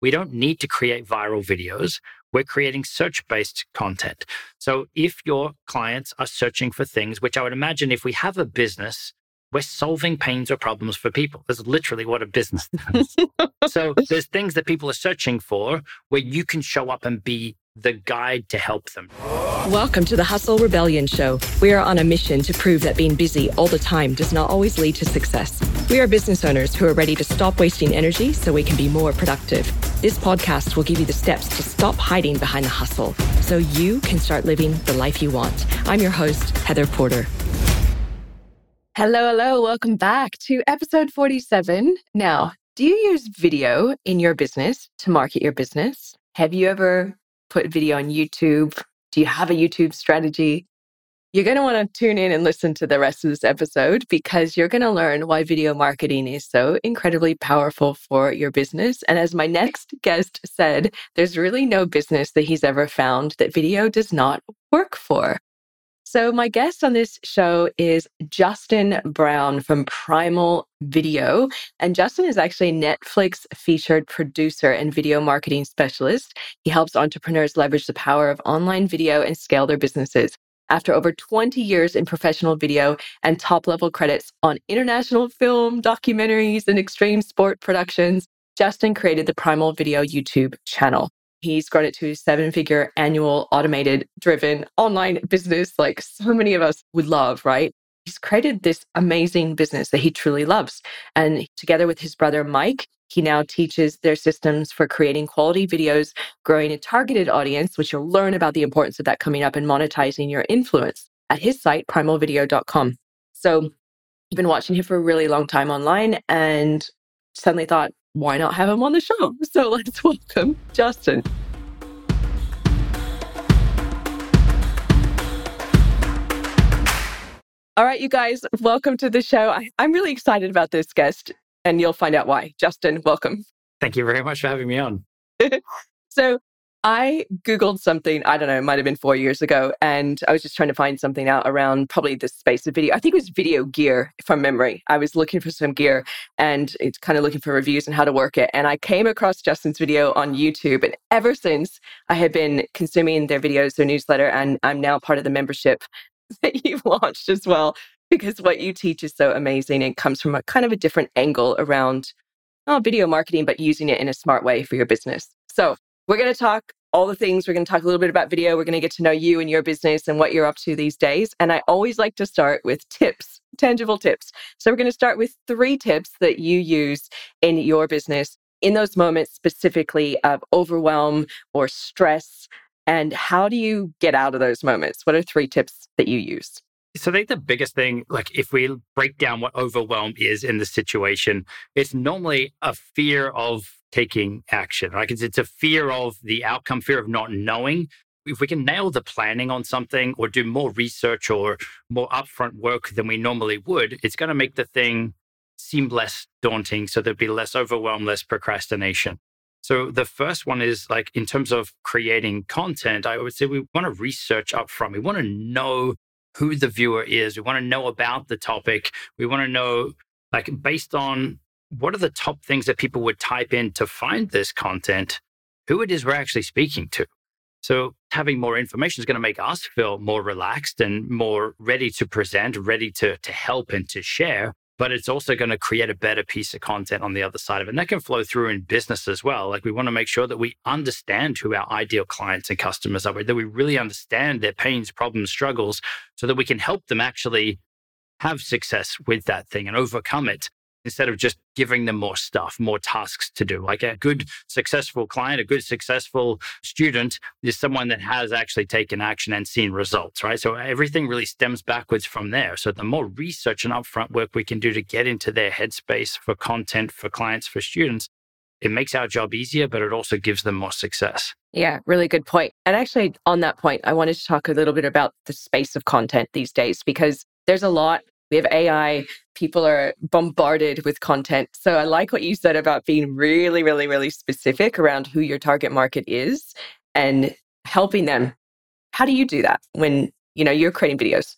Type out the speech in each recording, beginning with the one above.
we don't need to create viral videos. We're creating search based content. So if your clients are searching for things, which I would imagine if we have a business, we're solving pains or problems for people. That's literally what a business does. so there's things that people are searching for where you can show up and be the guide to help them. Welcome to the Hustle Rebellion Show. We are on a mission to prove that being busy all the time does not always lead to success. We are business owners who are ready to stop wasting energy so we can be more productive. This podcast will give you the steps to stop hiding behind the hustle so you can start living the life you want. I'm your host, Heather Porter. Hello, hello. Welcome back to episode 47. Now, do you use video in your business to market your business? Have you ever put video on YouTube? Do you have a YouTube strategy? You're going to want to tune in and listen to the rest of this episode because you're going to learn why video marketing is so incredibly powerful for your business. And as my next guest said, there's really no business that he's ever found that video does not work for. So, my guest on this show is Justin Brown from Primal Video. And Justin is actually Netflix featured producer and video marketing specialist. He helps entrepreneurs leverage the power of online video and scale their businesses. After over 20 years in professional video and top level credits on international film, documentaries, and extreme sport productions, Justin created the Primal Video YouTube channel. He's grown it to a seven figure annual automated driven online business like so many of us would love, right? He's created this amazing business that he truly loves. And together with his brother Mike, he now teaches their systems for creating quality videos, growing a targeted audience, which you'll learn about the importance of that coming up and monetizing your influence at his site, primalvideo.com. So I've been watching him for a really long time online and suddenly thought, why not have him on the show? So let's welcome Justin. All right, you guys, welcome to the show. I, am really excited about this guest, and you'll find out why. Justin, welcome. Thank you very much for having me on. so, I Googled something, I don't know, it might have been four years ago. And I was just trying to find something out around probably the space of video. I think it was video gear from memory. I was looking for some gear and it's kind of looking for reviews and how to work it. And I came across Justin's video on YouTube. And ever since I had been consuming their videos, their newsletter, and I'm now part of the membership that you've launched as well. Because what you teach is so amazing. It comes from a kind of a different angle around oh, video marketing, but using it in a smart way for your business. So we're going to talk all the things. We're going to talk a little bit about video. We're going to get to know you and your business and what you're up to these days. And I always like to start with tips, tangible tips. So we're going to start with three tips that you use in your business in those moments specifically of overwhelm or stress. And how do you get out of those moments? What are three tips that you use? So I think the biggest thing, like if we break down what overwhelm is in the situation, it's normally a fear of taking action. It's, it's a fear of the outcome, fear of not knowing. If we can nail the planning on something or do more research or more upfront work than we normally would, it's going to make the thing seem less daunting. So there'd be less overwhelm, less procrastination. So the first one is like in terms of creating content, I would say we want to research upfront. We want to know who the viewer is. We want to know about the topic. We want to know, like, based on what are the top things that people would type in to find this content, who it is we're actually speaking to. So having more information is going to make us feel more relaxed and more ready to present, ready to, to help and to share. But it's also going to create a better piece of content on the other side of it. And that can flow through in business as well. Like we want to make sure that we understand who our ideal clients and customers are, that we really understand their pains, problems, struggles, so that we can help them actually have success with that thing and overcome it instead of just giving them more stuff, more tasks to do. Like a good, successful client, a good, successful student is someone that has actually taken action and seen results, right? So everything really stems backwards from there. So the more research and upfront work we can do to get into their headspace for content, for clients, for students, it makes our job easier, but it also gives them more success. Yeah, really good point. And actually, on that point, I wanted to talk a little bit about the space of content these days because there's a lot we have AI, people are bombarded with content. So I like what you said about being really, really, really specific around who your target market is and helping them. How do you do that when, you know, you're creating videos?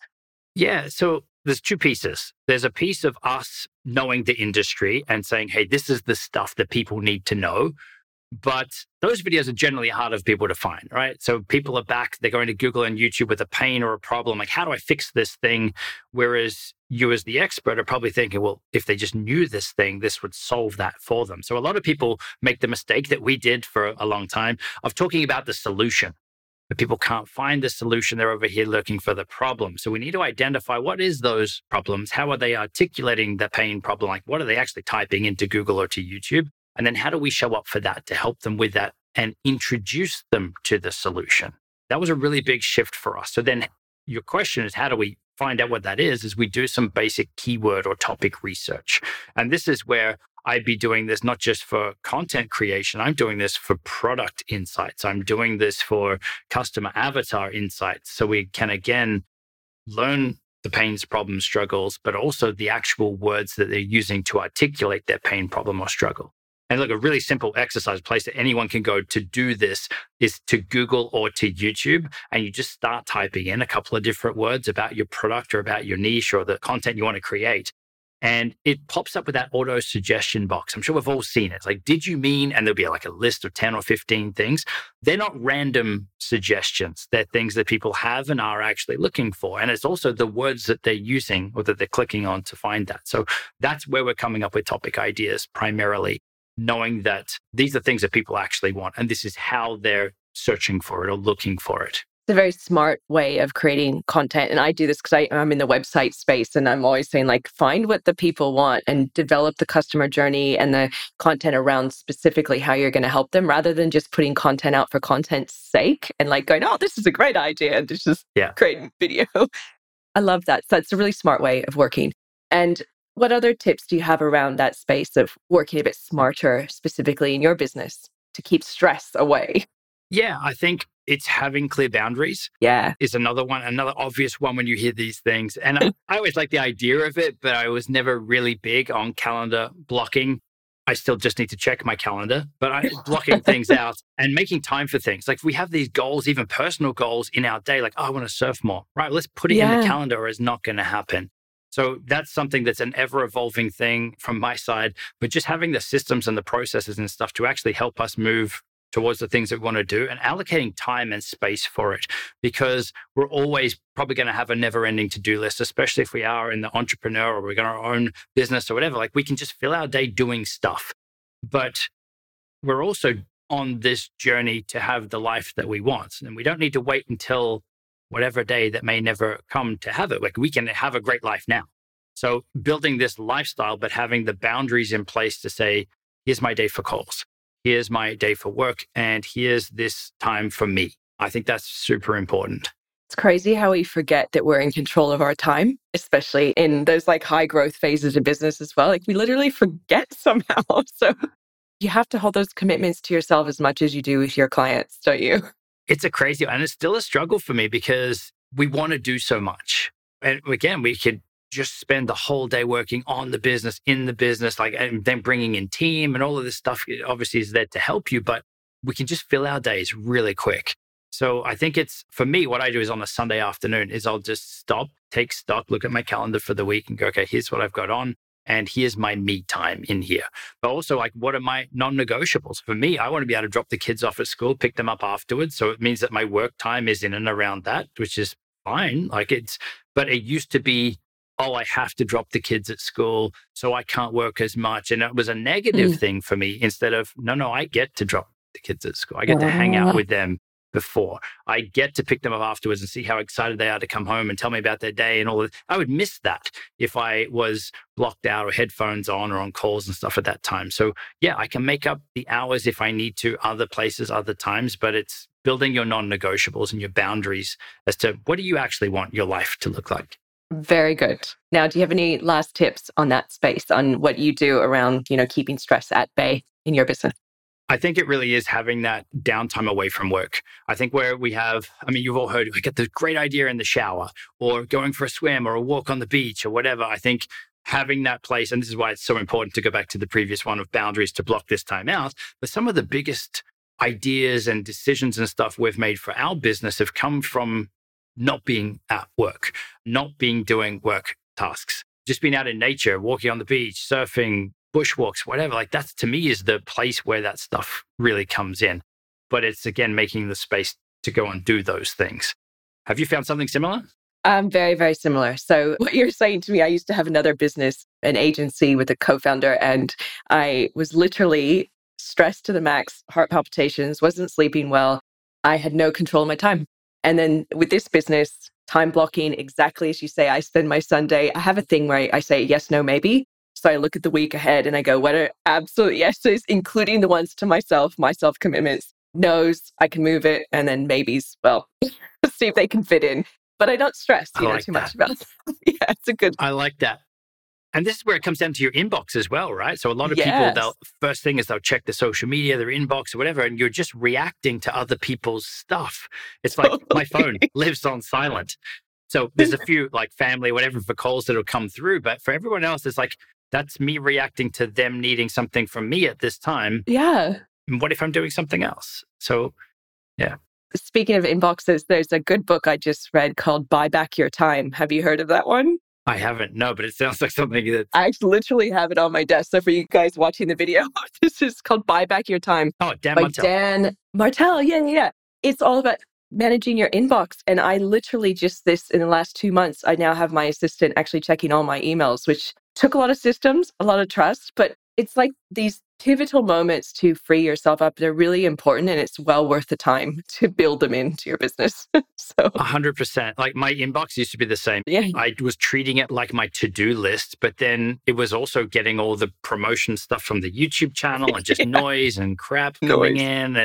Yeah, so there's two pieces. There's a piece of us knowing the industry and saying, hey, this is the stuff that people need to know. But those videos are generally harder for people to find, right? So people are back, they're going to Google and YouTube with a pain or a problem. Like, how do I fix this thing? Whereas you, as the expert, are probably thinking, well, if they just knew this thing, this would solve that for them. So a lot of people make the mistake that we did for a long time of talking about the solution. But people can't find the solution. They're over here looking for the problem. So we need to identify what is those problems? How are they articulating the pain problem? Like, what are they actually typing into Google or to YouTube? And then how do we show up for that to help them with that and introduce them to the solution? That was a really big shift for us. So then your question is how do we find out what that is? Is we do some basic keyword or topic research. And this is where I'd be doing this not just for content creation, I'm doing this for product insights. I'm doing this for customer avatar insights. So we can again learn the pains, problems, struggles, but also the actual words that they're using to articulate their pain, problem, or struggle. And look, a really simple exercise place that anyone can go to do this is to Google or to YouTube. And you just start typing in a couple of different words about your product or about your niche or the content you want to create. And it pops up with that auto suggestion box. I'm sure we've all seen it. Like, did you mean? And there'll be like a list of 10 or 15 things. They're not random suggestions. They're things that people have and are actually looking for. And it's also the words that they're using or that they're clicking on to find that. So that's where we're coming up with topic ideas primarily knowing that these are things that people actually want and this is how they're searching for it or looking for it. It's a very smart way of creating content. And I do this because I'm in the website space and I'm always saying, like, find what the people want and develop the customer journey and the content around specifically how you're going to help them rather than just putting content out for content's sake and like going, oh, this is a great idea and just yeah. creating video. I love that. So that's a really smart way of working. And what other tips do you have around that space of working a bit smarter, specifically in your business, to keep stress away? Yeah, I think it's having clear boundaries. Yeah. Is another one, another obvious one when you hear these things. And I, I always like the idea of it, but I was never really big on calendar blocking. I still just need to check my calendar, but I blocking things out and making time for things. Like we have these goals, even personal goals in our day, like, oh, I want to surf more, right? Let's put it yeah. in the calendar or it's not going to happen. So that's something that's an ever evolving thing from my side. But just having the systems and the processes and stuff to actually help us move towards the things that we want to do and allocating time and space for it because we're always probably going to have a never ending to do list, especially if we are in the entrepreneur or we're going to own business or whatever. Like we can just fill our day doing stuff. But we're also on this journey to have the life that we want. And we don't need to wait until whatever day that may never come to have it. Like we can have a great life now. So building this lifestyle, but having the boundaries in place to say, here's my day for calls, here's my day for work, and here's this time for me. I think that's super important. It's crazy how we forget that we're in control of our time, especially in those like high growth phases of business as well. Like we literally forget somehow. So you have to hold those commitments to yourself as much as you do with your clients, don't you? It's a crazy and it's still a struggle for me because we want to do so much. And again, we could just spend the whole day working on the business, in the business, like, and then bringing in team and all of this stuff obviously is there to help you, but we can just fill our days really quick. So I think it's for me, what I do is on a Sunday afternoon is I'll just stop, take stock, look at my calendar for the week and go, okay, here's what I've got on and here's my me time in here. But also, like, what are my non negotiables? For me, I want to be able to drop the kids off at school, pick them up afterwards. So it means that my work time is in and around that, which is fine. Like, it's, but it used to be, oh, I have to drop the kids at school, so I can't work as much. And it was a negative mm. thing for me instead of, no, no, I get to drop the kids at school. I get to hang out with them before. I get to pick them up afterwards and see how excited they are to come home and tell me about their day and all that. I would miss that if I was blocked out or headphones on or on calls and stuff at that time. So, yeah, I can make up the hours if I need to, other places, other times, but it's building your non negotiables and your boundaries as to what do you actually want your life to look like. Very good. Now, do you have any last tips on that space on what you do around, you know, keeping stress at bay in your business? I think it really is having that downtime away from work. I think where we have, I mean, you've all heard, we get the great idea in the shower or going for a swim or a walk on the beach or whatever. I think having that place, and this is why it's so important to go back to the previous one of boundaries to block this time out. But some of the biggest ideas and decisions and stuff we've made for our business have come from not being at work, not being doing work tasks, just being out in nature, walking on the beach, surfing, bushwalks, whatever. Like that's to me is the place where that stuff really comes in. But it's again making the space to go and do those things. Have you found something similar? Um, very, very similar. So, what you're saying to me, I used to have another business, an agency with a co founder, and I was literally stressed to the max, heart palpitations, wasn't sleeping well. I had no control of my time. And then with this business, time blocking, exactly as you say, I spend my Sunday. I have a thing where I say yes, no, maybe. So I look at the week ahead and I go, what are absolute yeses, including the ones to myself, my self commitments, no's, I can move it, and then maybes, well, see if they can fit in. But I don't stress, you know, too that. much about yeah, it's a good I like that. And this is where it comes down to your inbox as well, right? So a lot of yes. people, they'll first thing is they'll check the social media, their inbox or whatever, and you're just reacting to other people's stuff. It's like my phone lives on silent. So there's a few like family, whatever, for calls that'll come through. But for everyone else, it's like that's me reacting to them needing something from me at this time. Yeah. What if I'm doing something else? So yeah. Speaking of inboxes, there's a good book I just read called Buy Back Your Time. Have you heard of that one? I haven't, no, but it sounds like something that I literally have it on my desk. So for you guys watching the video, this is called Buy Back Your Time. Oh, Dan by Martell. Dan Martell. Yeah, yeah, yeah. It's all about managing your inbox. And I literally just this in the last two months, I now have my assistant actually checking all my emails, which took a lot of systems, a lot of trust, but it's like these pivotal moments to free yourself up. They're really important and it's well worth the time to build them into your business. so a hundred percent. Like my inbox used to be the same. Yeah. I was treating it like my to-do list, but then it was also getting all the promotion stuff from the YouTube channel and just yeah. noise and crap going in.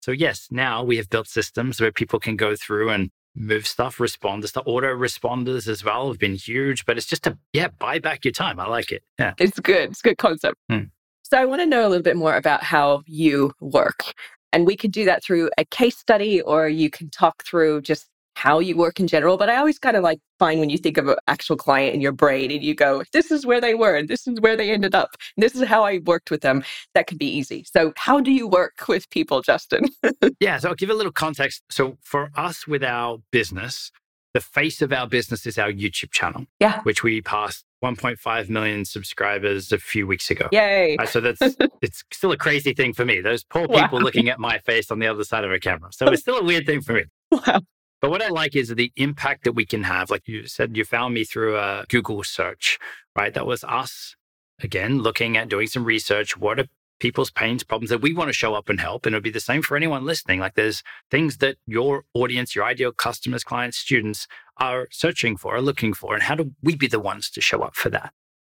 so yes, now we have built systems where people can go through and move stuff, respond to stuff. Auto responders as well have been huge, but it's just to yeah, buy back your time. I like it. Yeah. It's good. It's a good concept. Hmm. So I want to know a little bit more about how you work. And we could do that through a case study or you can talk through just how you work in general. But I always kind of like find when you think of an actual client in your brain and you go, this is where they were, and this is where they ended up, and this is how I worked with them, that could be easy. So, how do you work with people, Justin? yeah. So, I'll give a little context. So, for us with our business, the face of our business is our YouTube channel, yeah. which we passed 1.5 million subscribers a few weeks ago. Yay. Uh, so that's it's still a crazy thing for me. Those poor people wow. looking at my face on the other side of a camera. So it's still a weird thing for me. Wow. But what I like is the impact that we can have. Like you said, you found me through a Google search, right? That was us again looking at doing some research. What are people's pains, problems that we want to show up and help? And it'll be the same for anyone listening. Like there's things that your audience, your ideal customers, clients, students are searching for, are looking for, and how do we be the ones to show up for that?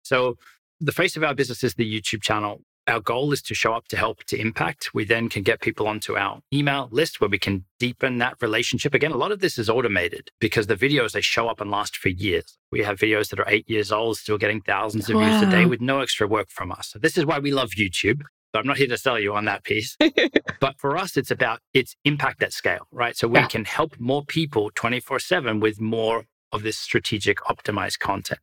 So the face of our business is the YouTube channel. Our goal is to show up to help to impact. We then can get people onto our email list where we can deepen that relationship. Again, a lot of this is automated because the videos, they show up and last for years. We have videos that are eight years old, still getting thousands of wow. views a day with no extra work from us. So this is why we love YouTube. But I'm not here to sell you on that piece. but for us, it's about its impact at scale, right? So we yeah. can help more people 24 7 with more of this strategic optimized content.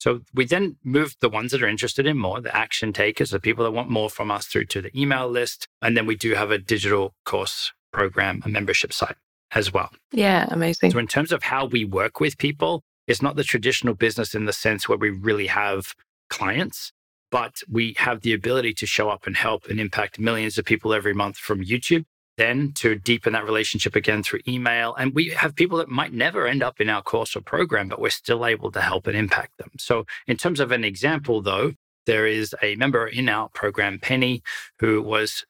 So we then move the ones that are interested in more, the action takers, the people that want more from us through to the email list. And then we do have a digital course program, a membership site as well. Yeah, amazing. So in terms of how we work with people, it's not the traditional business in the sense where we really have clients, but we have the ability to show up and help and impact millions of people every month from YouTube then to deepen that relationship again through email. And we have people that might never end up in our course or program, but we're still able to help and impact them. So, in terms of an example, though, there is a member in our program, Penny, who was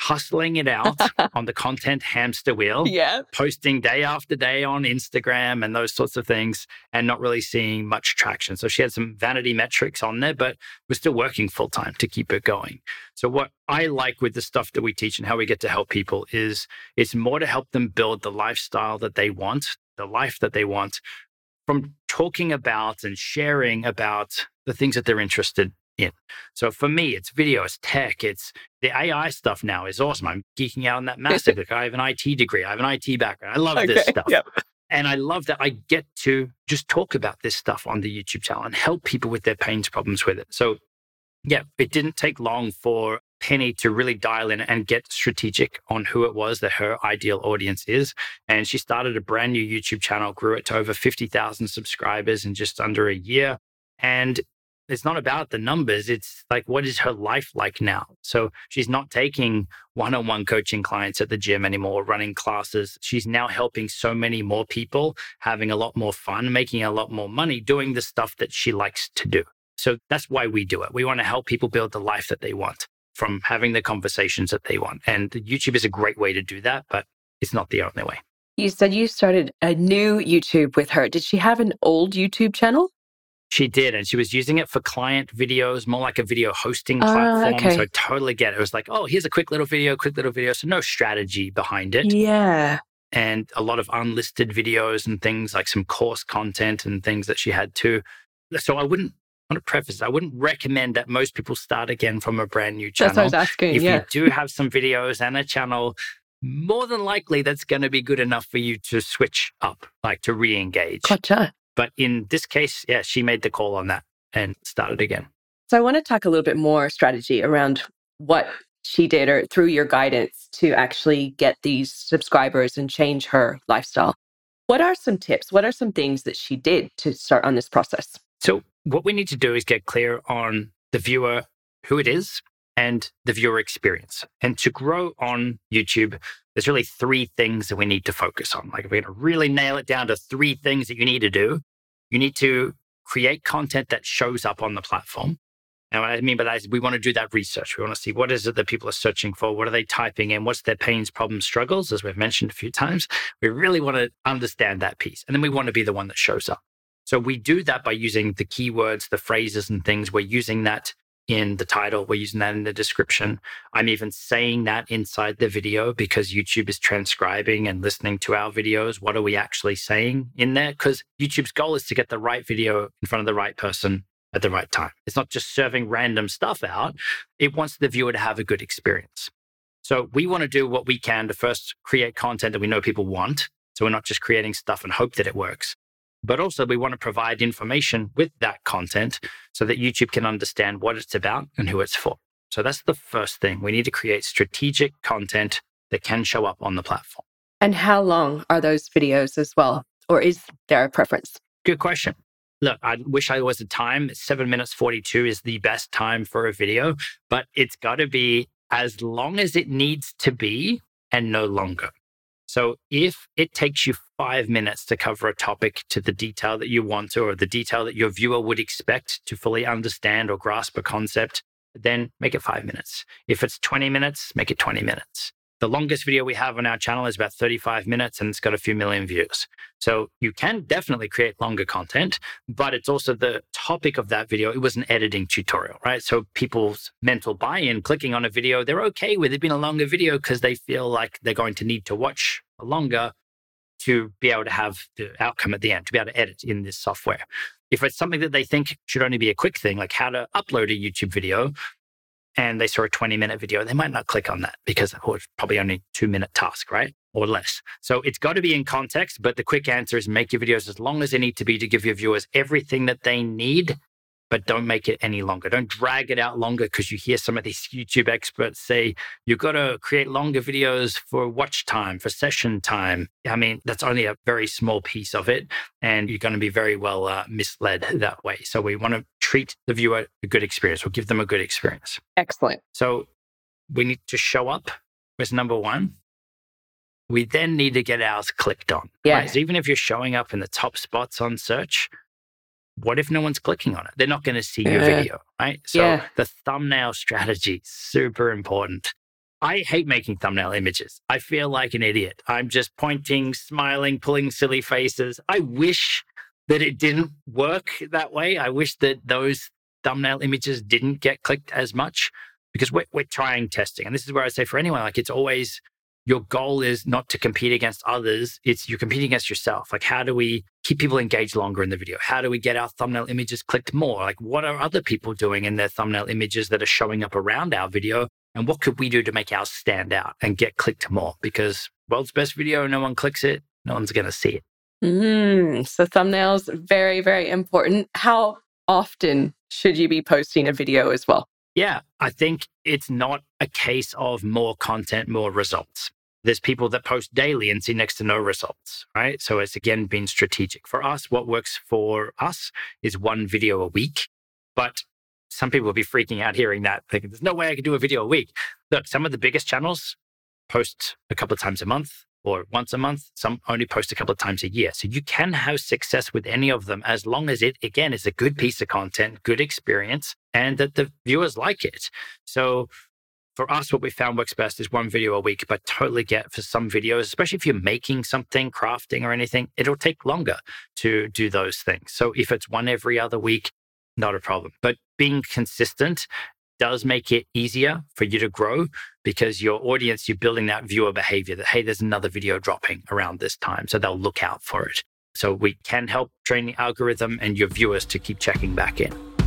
hustling it out on the content hamster wheel, yeah. posting day after day on Instagram and those sorts of things, and not really seeing much traction. So she had some vanity metrics on there, but we're still working full time to keep it going. So what I like with the stuff that we teach and how we get to help people is it's more to help them build the lifestyle that they want, the life that they want from talking about and sharing about the things that they're interested in. So for me, it's video, it's tech, it's the AI stuff now is awesome. I'm geeking out on that massive. like I have an IT degree, I have an IT background. I love okay, this stuff. Yep. And I love that I get to just talk about this stuff on the YouTube channel and help people with their pains, problems with it. So, yeah, it didn't take long for Penny to really dial in and get strategic on who it was that her ideal audience is. And she started a brand new YouTube channel, grew it to over 50,000 subscribers in just under a year. And it's not about the numbers. It's like, what is her life like now? So she's not taking one on one coaching clients at the gym anymore, running classes. She's now helping so many more people, having a lot more fun, making a lot more money, doing the stuff that she likes to do. So that's why we do it. We want to help people build the life that they want from having the conversations that they want. And YouTube is a great way to do that, but it's not the only way. You said you started a new YouTube with her. Did she have an old YouTube channel? She did, and she was using it for client videos, more like a video hosting ah, platform. Uh, okay. So I totally get it. It was like, oh, here's a quick little video, quick little video. So no strategy behind it. Yeah. And a lot of unlisted videos and things like some course content and things that she had too. So I wouldn't want to preface, I wouldn't recommend that most people start again from a brand new channel. That's what I was asking. If yeah. you do have some videos and a channel, more than likely that's going to be good enough for you to switch up, like to re engage. Gotcha. But in this case, yeah, she made the call on that and started again. So I want to talk a little bit more strategy around what she did or through your guidance to actually get these subscribers and change her lifestyle. What are some tips? What are some things that she did to start on this process? So, what we need to do is get clear on the viewer, who it is, and the viewer experience. And to grow on YouTube, there's really three things that we need to focus on. Like, if we're going to really nail it down to three things that you need to do, you need to create content that shows up on the platform. And what I mean by that is we want to do that research. We want to see what is it that people are searching for? What are they typing in? What's their pains, problems, struggles, as we've mentioned a few times? We really want to understand that piece. And then we want to be the one that shows up. So we do that by using the keywords, the phrases and things. We're using that in the title. We're using that in the description. I'm even saying that inside the video because YouTube is transcribing and listening to our videos. What are we actually saying in there? Because YouTube's goal is to get the right video in front of the right person at the right time. It's not just serving random stuff out, it wants the viewer to have a good experience. So we want to do what we can to first create content that we know people want. So we're not just creating stuff and hope that it works. But also, we want to provide information with that content so that YouTube can understand what it's about and who it's for. So that's the first thing. We need to create strategic content that can show up on the platform. And how long are those videos as well? Or is there a preference? Good question. Look, I wish I was a time. Seven minutes 42 is the best time for a video, but it's got to be as long as it needs to be and no longer. So if it takes you five minutes to cover a topic to the detail that you want to, or the detail that your viewer would expect to fully understand or grasp a concept, then make it five minutes. If it's 20 minutes, make it 20 minutes. The longest video we have on our channel is about 35 minutes and it's got a few million views. So you can definitely create longer content, but it's also the topic of that video. It was an editing tutorial, right? So people's mental buy in, clicking on a video, they're okay with it being a longer video because they feel like they're going to need to watch longer to be able to have the outcome at the end, to be able to edit in this software. If it's something that they think should only be a quick thing, like how to upload a YouTube video, and they saw a 20 minute video, they might not click on that because oh, it's probably only two minute task, right? Or less. So it's got to be in context, but the quick answer is make your videos as long as they need to be to give your viewers everything that they need but don't make it any longer. Don't drag it out longer because you hear some of these YouTube experts say you've got to create longer videos for watch time, for session time. I mean, that's only a very small piece of it, and you're going to be very well uh, misled that way. So we want to treat the viewer a good experience. We'll give them a good experience. Excellent. So we need to show up as number one. We then need to get ours clicked on. Yeah. Right? So even if you're showing up in the top spots on search, what if no one's clicking on it? They're not going to see your video, right? So yeah. the thumbnail strategy, super important. I hate making thumbnail images. I feel like an idiot. I'm just pointing, smiling, pulling silly faces. I wish that it didn't work that way. I wish that those thumbnail images didn't get clicked as much because we're, we're trying testing. And this is where I say for anyone, like it's always your goal is not to compete against others. It's you're competing against yourself. Like, how do we keep people engaged longer in the video? How do we get our thumbnail images clicked more? Like, what are other people doing in their thumbnail images that are showing up around our video? And what could we do to make ours stand out and get clicked more? Because world's best video, no one clicks it, no one's going to see it. Mm, so thumbnails, very, very important. How often should you be posting a video as well? Yeah, I think it's not a case of more content, more results. There's people that post daily and see next to no results, right? So it's again been strategic. For us, what works for us is one video a week. But some people will be freaking out hearing that, thinking, there's no way I can do a video a week. Look, some of the biggest channels post a couple of times a month or once a month. Some only post a couple of times a year. So you can have success with any of them as long as it, again, is a good piece of content, good experience, and that the viewers like it. So for us, what we found works best is one video a week, but totally get for some videos, especially if you're making something, crafting or anything, it'll take longer to do those things. So if it's one every other week, not a problem. But being consistent does make it easier for you to grow because your audience, you're building that viewer behavior that, hey, there's another video dropping around this time. So they'll look out for it. So we can help train the algorithm and your viewers to keep checking back in.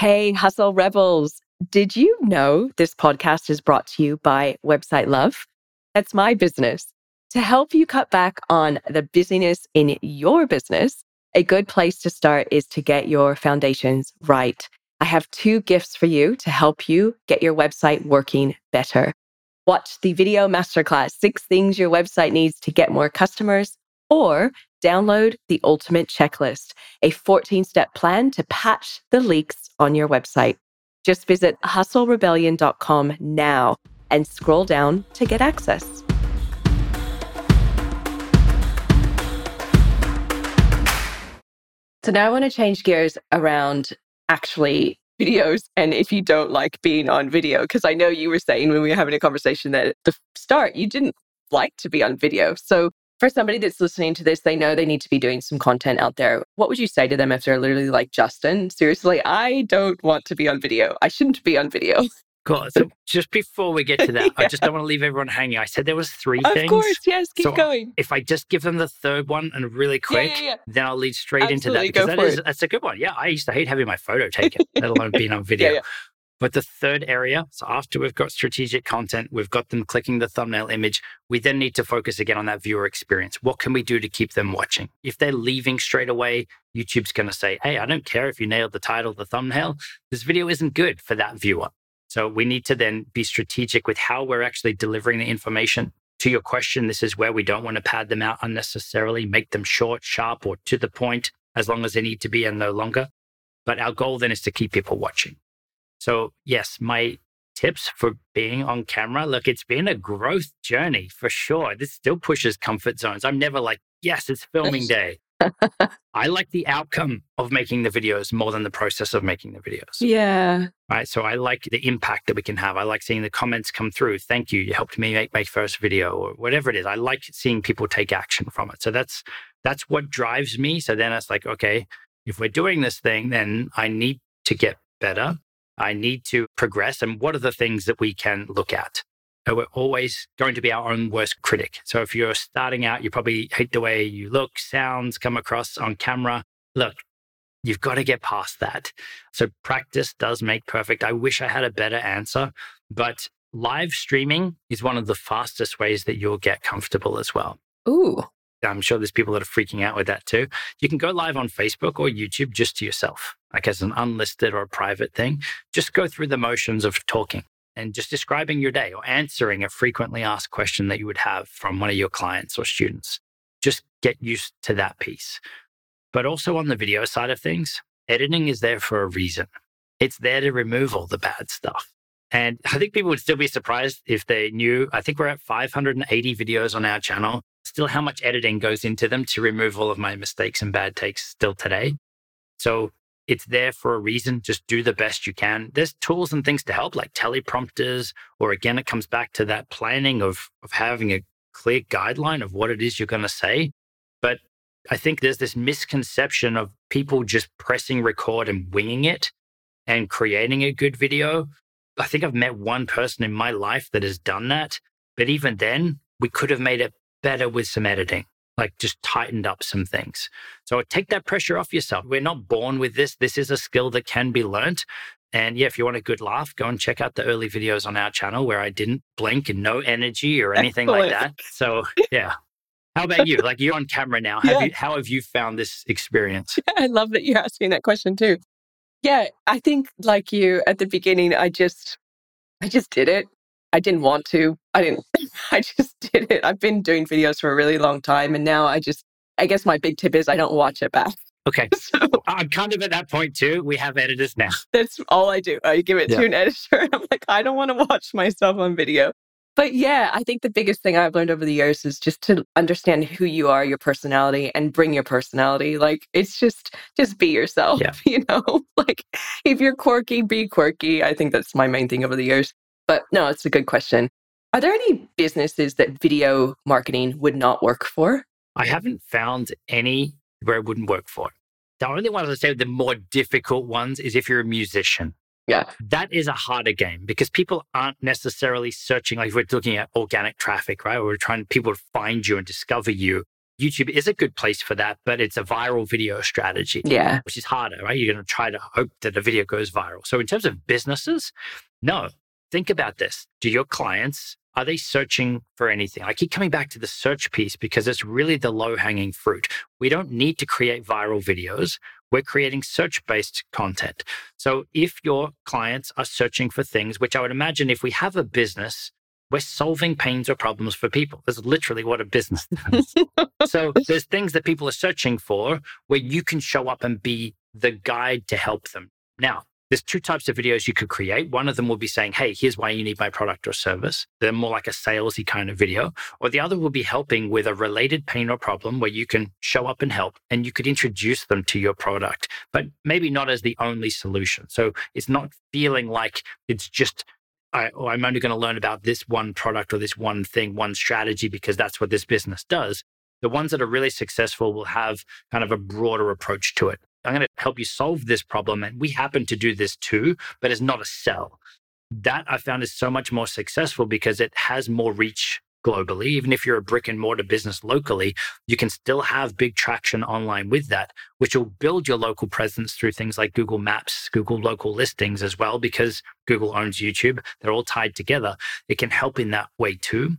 Hey, Hustle Rebels. Did you know this podcast is brought to you by Website Love? That's my business. To help you cut back on the busyness in your business, a good place to start is to get your foundations right. I have two gifts for you to help you get your website working better. Watch the video masterclass, Six Things Your Website Needs to Get More Customers, or download the Ultimate Checklist, a 14 step plan to patch the leaks on your website. Just visit hustlerebellion.com now and scroll down to get access. So now I want to change gears around actually videos and if you don't like being on video because I know you were saying when we were having a conversation that at the start you didn't like to be on video. So for somebody that's listening to this, they know they need to be doing some content out there. What would you say to them if they're literally like, Justin, seriously, I don't want to be on video. I shouldn't be on video. Cool. So just before we get to that, yeah. I just don't want to leave everyone hanging. I said there was three of things. Of course, yes, keep so going. If I just give them the third one and really quick, yeah, yeah, then I'll lead straight Absolutely, into that because that is, that's a good one. Yeah, I used to hate having my photo taken, let alone being on video. But the third area, so after we've got strategic content, we've got them clicking the thumbnail image, we then need to focus again on that viewer experience. What can we do to keep them watching? If they're leaving straight away, YouTube's going to say, hey, I don't care if you nailed the title, the thumbnail. This video isn't good for that viewer. So we need to then be strategic with how we're actually delivering the information. To your question, this is where we don't want to pad them out unnecessarily, make them short, sharp, or to the point as long as they need to be and no longer. But our goal then is to keep people watching. So, yes, my tips for being on camera look, it's been a growth journey for sure. This still pushes comfort zones. I'm never like, yes, it's filming day. I like the outcome of making the videos more than the process of making the videos. Yeah. Right. So I like the impact that we can have. I like seeing the comments come through. Thank you. You helped me make my first video or whatever it is. I like seeing people take action from it. So that's that's what drives me. So then it's like, okay, if we're doing this thing, then I need to get better. I need to progress. And what are the things that we can look at? we're always going to be our own worst critic. So if you're starting out, you probably hate the way you look, sounds, come across on camera. Look, you've got to get past that. So practice does make perfect. I wish I had a better answer, but live streaming is one of the fastest ways that you'll get comfortable as well. Ooh. I'm sure there's people that are freaking out with that too. You can go live on Facebook or YouTube just to yourself, like as an unlisted or a private thing. Just go through the motions of talking and just describing your day or answering a frequently asked question that you would have from one of your clients or students. Just get used to that piece. But also on the video side of things, editing is there for a reason. It's there to remove all the bad stuff. And I think people would still be surprised if they knew. I think we're at 580 videos on our channel still how much editing goes into them to remove all of my mistakes and bad takes still today. So it's there for a reason. Just do the best you can. There's tools and things to help, like teleprompters, or again, it comes back to that planning of, of having a clear guideline of what it is you're going to say. But I think there's this misconception of people just pressing record and winging it and creating a good video. I think I've met one person in my life that has done that. But even then, we could have made it better with some editing, like just tightened up some things. So take that pressure off yourself. We're not born with this. This is a skill that can be learnt. And yeah, if you want a good laugh, go and check out the early videos on our channel where I didn't blink and no energy or anything Excellent. like that. So yeah. How about you? Like you're on camera now. Have yeah. you, how have you found this experience? Yeah, I love that you're asking that question too. Yeah, I think like you at the beginning, I just I just did it. I didn't want to. I didn't, I just did it. I've been doing videos for a really long time and now I just, I guess my big tip is I don't watch it back. Okay. So I'm kind of at that point too. We have editors now. That's all I do. I give it yeah. to an editor. and I'm like, I don't want to watch myself on video. But yeah, I think the biggest thing I've learned over the years is just to understand who you are, your personality, and bring your personality. Like it's just just be yourself. Yeah. You know, like if you're quirky, be quirky. I think that's my main thing over the years. But no, it's a good question. Are there any businesses that video marketing would not work for? I haven't found any where it wouldn't work for. The only one I say the more difficult ones is if you're a musician. Yeah. That is a harder game because people aren't necessarily searching, like if we're looking at organic traffic, right? We're trying people to find you and discover you. YouTube is a good place for that, but it's a viral video strategy. Yeah. Which is harder, right? You're going to try to hope that a video goes viral. So in terms of businesses, no. Think about this. Do your clients are they searching for anything? I keep coming back to the search piece because it's really the low hanging fruit. We don't need to create viral videos. We're creating search based content. So if your clients are searching for things, which I would imagine if we have a business, we're solving pains or problems for people. That's literally what a business does. so there's things that people are searching for where you can show up and be the guide to help them. Now, there's two types of videos you could create. One of them will be saying, Hey, here's why you need my product or service. They're more like a salesy kind of video. Or the other will be helping with a related pain or problem where you can show up and help and you could introduce them to your product, but maybe not as the only solution. So it's not feeling like it's just I, oh, I'm only going to learn about this one product or this one thing, one strategy, because that's what this business does. The ones that are really successful will have kind of a broader approach to it. I'm going to help you solve this problem. And we happen to do this too, but it's not a sell. That I found is so much more successful because it has more reach globally. Even if you're a brick and mortar business locally, you can still have big traction online with that, which will build your local presence through things like Google Maps, Google local listings as well, because Google owns YouTube. They're all tied together. It can help in that way too.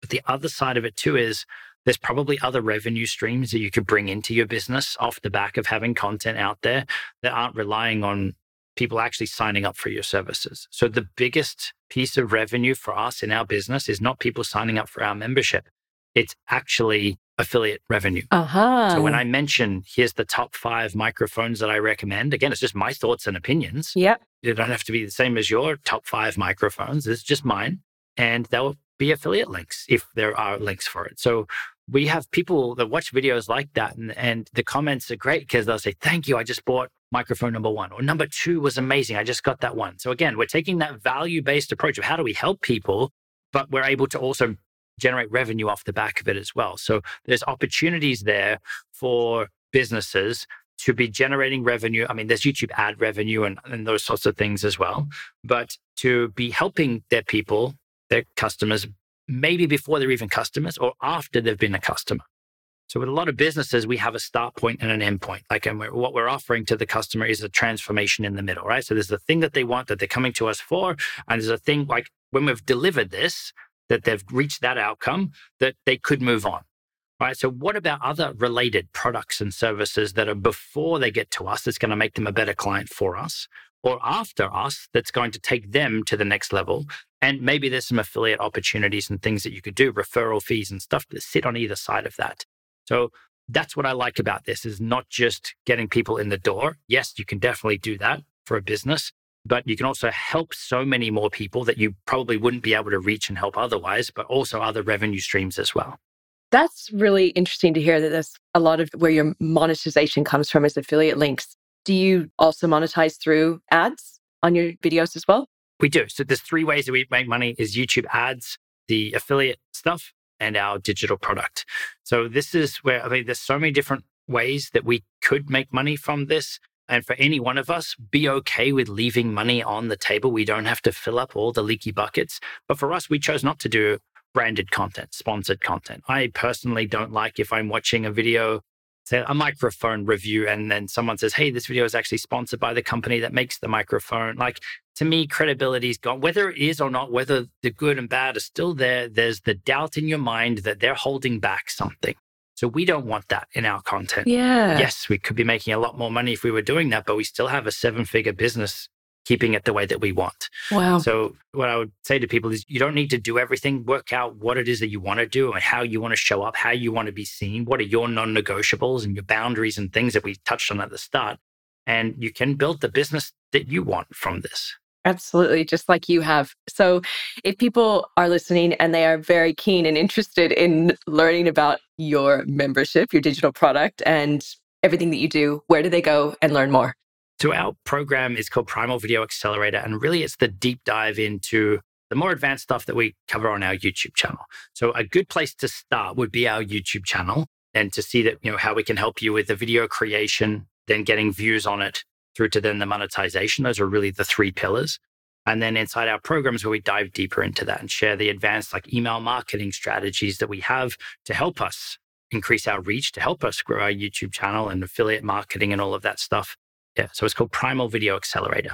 But the other side of it too is there's probably other revenue streams that you could bring into your business off the back of having content out there that aren't relying on people actually signing up for your services. So the biggest piece of revenue for us in our business is not people signing up for our membership. It's actually affiliate revenue. Uh-huh. So when I mention here's the top five microphones that I recommend, again, it's just my thoughts and opinions. Yeah. They don't have to be the same as your top five microphones. It's just mine. And they'll be affiliate links if there are links for it. So we have people that watch videos like that and, and the comments are great because they'll say thank you i just bought microphone number one or number two was amazing i just got that one. So again we're taking that value based approach of how do we help people but we're able to also generate revenue off the back of it as well. So there's opportunities there for businesses to be generating revenue i mean there's youtube ad revenue and, and those sorts of things as well but to be helping their people their customers maybe before they're even customers or after they've been a customer. So with a lot of businesses, we have a start point and an end point. Like, and we're, what we're offering to the customer is a transformation in the middle, right? So there's the thing that they want that they're coming to us for, and there's a thing like when we've delivered this, that they've reached that outcome, that they could move on, right? So what about other related products and services that are before they get to us that's going to make them a better client for us? Or after us that's going to take them to the next level. And maybe there's some affiliate opportunities and things that you could do, referral fees and stuff that sit on either side of that. So that's what I like about this is not just getting people in the door. Yes, you can definitely do that for a business, but you can also help so many more people that you probably wouldn't be able to reach and help otherwise, but also other revenue streams as well. That's really interesting to hear that that's a lot of where your monetization comes from is affiliate links. Do you also monetize through ads on your videos as well? We do. So there's three ways that we make money is YouTube ads, the affiliate stuff, and our digital product. So this is where I mean there's so many different ways that we could make money from this. And for any one of us, be okay with leaving money on the table. We don't have to fill up all the leaky buckets. But for us, we chose not to do branded content, sponsored content. I personally don't like if I'm watching a video say a microphone review and then someone says hey this video is actually sponsored by the company that makes the microphone. Like to me credibility's gone. Whether it is or not whether the good and bad are still there there's the doubt in your mind that they're holding back something. So we don't want that in our content. Yeah. Yes we could be making a lot more money if we were doing that but we still have a seven figure business keeping it the way that we want. Wow. So, what I would say to people is you don't need to do everything. Work out what it is that you want to do and how you want to show up, how you want to be seen, what are your non negotiables and your boundaries and things that we touched on at the start. And you can build the business that you want from this. Absolutely, just like you have. So, if people are listening and they are very keen and interested in learning about your membership, your digital product, and everything that you do, where do they go and learn more? So, our program is called Primal Video Accelerator, and really it's the deep dive into the more advanced stuff that we cover on our YouTube channel. So, a good place to start would be our YouTube channel and to see that, you know, how we can help you with the video creation, then getting views on it, through to then the monetization. Those are really the three pillars. And then inside our programs where we dive deeper into that and share the advanced like email marketing strategies that we have to help us increase our reach, to help us grow our YouTube channel and affiliate marketing and all of that stuff. Yeah. So it's called Primal Video Accelerator.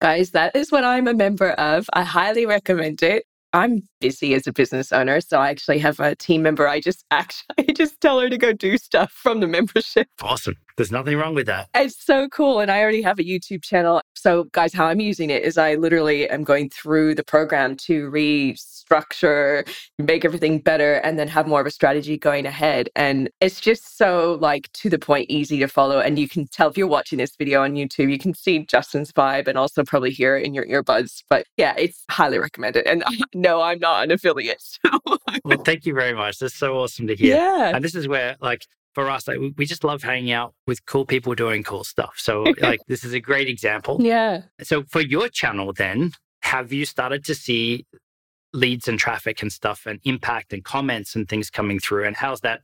Guys, that is what I'm a member of. I highly recommend it. I'm busy as a business owner, so I actually have a team member. I just actually I just tell her to go do stuff from the membership. Awesome. There's nothing wrong with that. It's so cool. And I already have a YouTube channel. So, guys, how I'm using it is I literally am going through the program to restructure, make everything better, and then have more of a strategy going ahead. And it's just so like to the point, easy to follow. And you can tell if you're watching this video on YouTube, you can see Justin's vibe and also probably hear it in your earbuds. But yeah, it's highly recommended. And no, I'm not an affiliate. well, thank you very much. That's so awesome to hear. Yeah. And this is where like for us, like we just love hanging out with cool people doing cool stuff. So like this is a great example. Yeah. So for your channel then, have you started to see leads and traffic and stuff and impact and comments and things coming through? And how's that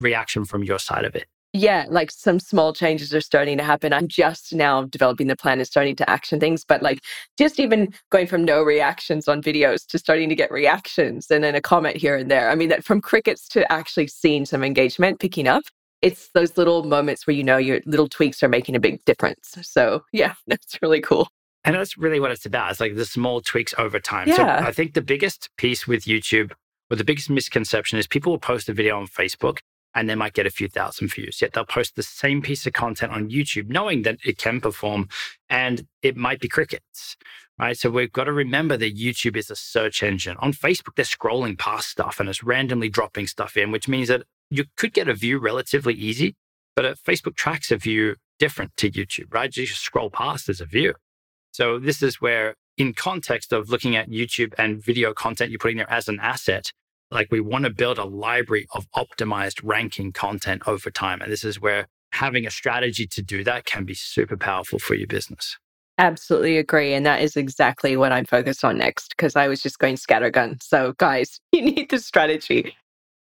reaction from your side of it? Yeah, like some small changes are starting to happen. I'm just now developing the plan and starting to action things, but like just even going from no reactions on videos to starting to get reactions and then a comment here and there. I mean, that from crickets to actually seeing some engagement picking up, it's those little moments where you know your little tweaks are making a big difference. So, yeah, that's really cool. And that's really what it's about. It's like the small tweaks over time. Yeah. So I think the biggest piece with YouTube or the biggest misconception is people will post a video on Facebook and they might get a few thousand views. Yet they'll post the same piece of content on YouTube, knowing that it can perform and it might be crickets, right? So we've got to remember that YouTube is a search engine. On Facebook, they're scrolling past stuff and it's randomly dropping stuff in, which means that you could get a view relatively easy, but Facebook tracks a view different to YouTube, right? You just scroll past as a view. So this is where in context of looking at YouTube and video content you're putting there as an asset, like we want to build a library of optimized ranking content over time. And this is where having a strategy to do that can be super powerful for your business. Absolutely agree. And that is exactly what I'm focused on next because I was just going scattergun. So, guys, you need the strategy.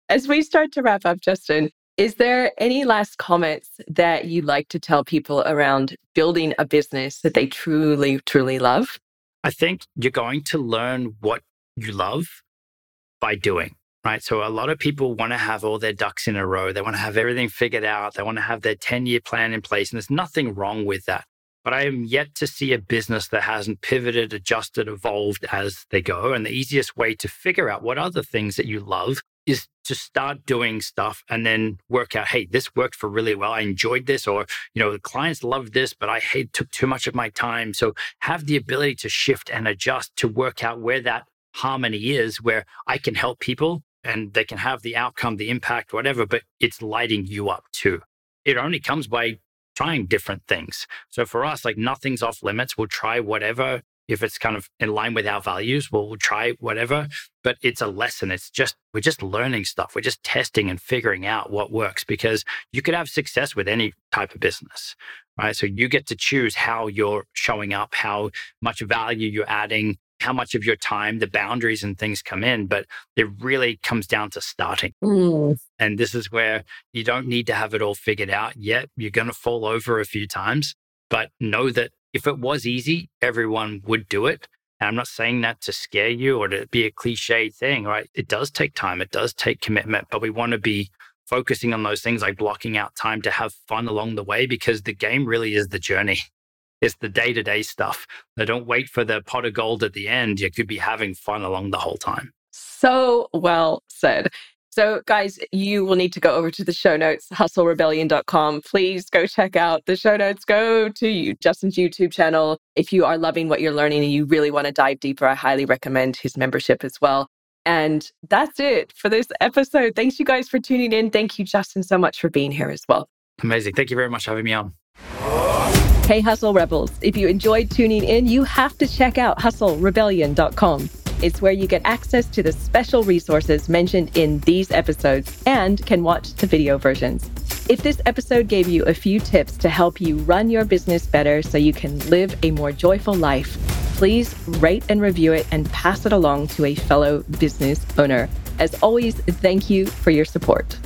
As we start to wrap up, Justin, is there any last comments that you'd like to tell people around building a business that they truly, truly love? I think you're going to learn what you love by doing, right? So a lot of people want to have all their ducks in a row. They want to have everything figured out. They want to have their 10 year plan in place. And there's nothing wrong with that. But I am yet to see a business that hasn't pivoted, adjusted, evolved as they go. And the easiest way to figure out what other things that you love is to start doing stuff and then work out, hey, this worked for really well. I enjoyed this, or you know, the clients loved this, but I hate took too much of my time. So have the ability to shift and adjust to work out where that harmony is where I can help people and they can have the outcome, the impact, whatever, but it's lighting you up too. It only comes by trying different things. So for us, like nothing's off limits. We'll try whatever. If it's kind of in line with our values, we'll, try whatever. But it's a lesson. It's just, we're just learning stuff. We're just testing and figuring out what works because you could have success with any type of business, right? So you get to choose how you're showing up, how much value you're adding, how much of your time, the boundaries and things come in, but it really comes down to starting. Mm. And this is where you don't need to have it all figured out yet. You're going to fall over a few times, but know that if it was easy, everyone would do it. And I'm not saying that to scare you or to be a cliche thing, right? It does take time, it does take commitment, but we want to be focusing on those things like blocking out time to have fun along the way because the game really is the journey. It's the day to day stuff. They don't wait for the pot of gold at the end. You could be having fun along the whole time. So well said. So, guys, you will need to go over to the show notes, hustlerebellion.com. Please go check out the show notes. Go to you, Justin's YouTube channel. If you are loving what you're learning and you really want to dive deeper, I highly recommend his membership as well. And that's it for this episode. Thanks, you guys, for tuning in. Thank you, Justin, so much for being here as well. Amazing. Thank you very much for having me on. Hey, Hustle Rebels. If you enjoyed tuning in, you have to check out hustlerebellion.com. It's where you get access to the special resources mentioned in these episodes and can watch the video versions. If this episode gave you a few tips to help you run your business better so you can live a more joyful life, please rate and review it and pass it along to a fellow business owner. As always, thank you for your support.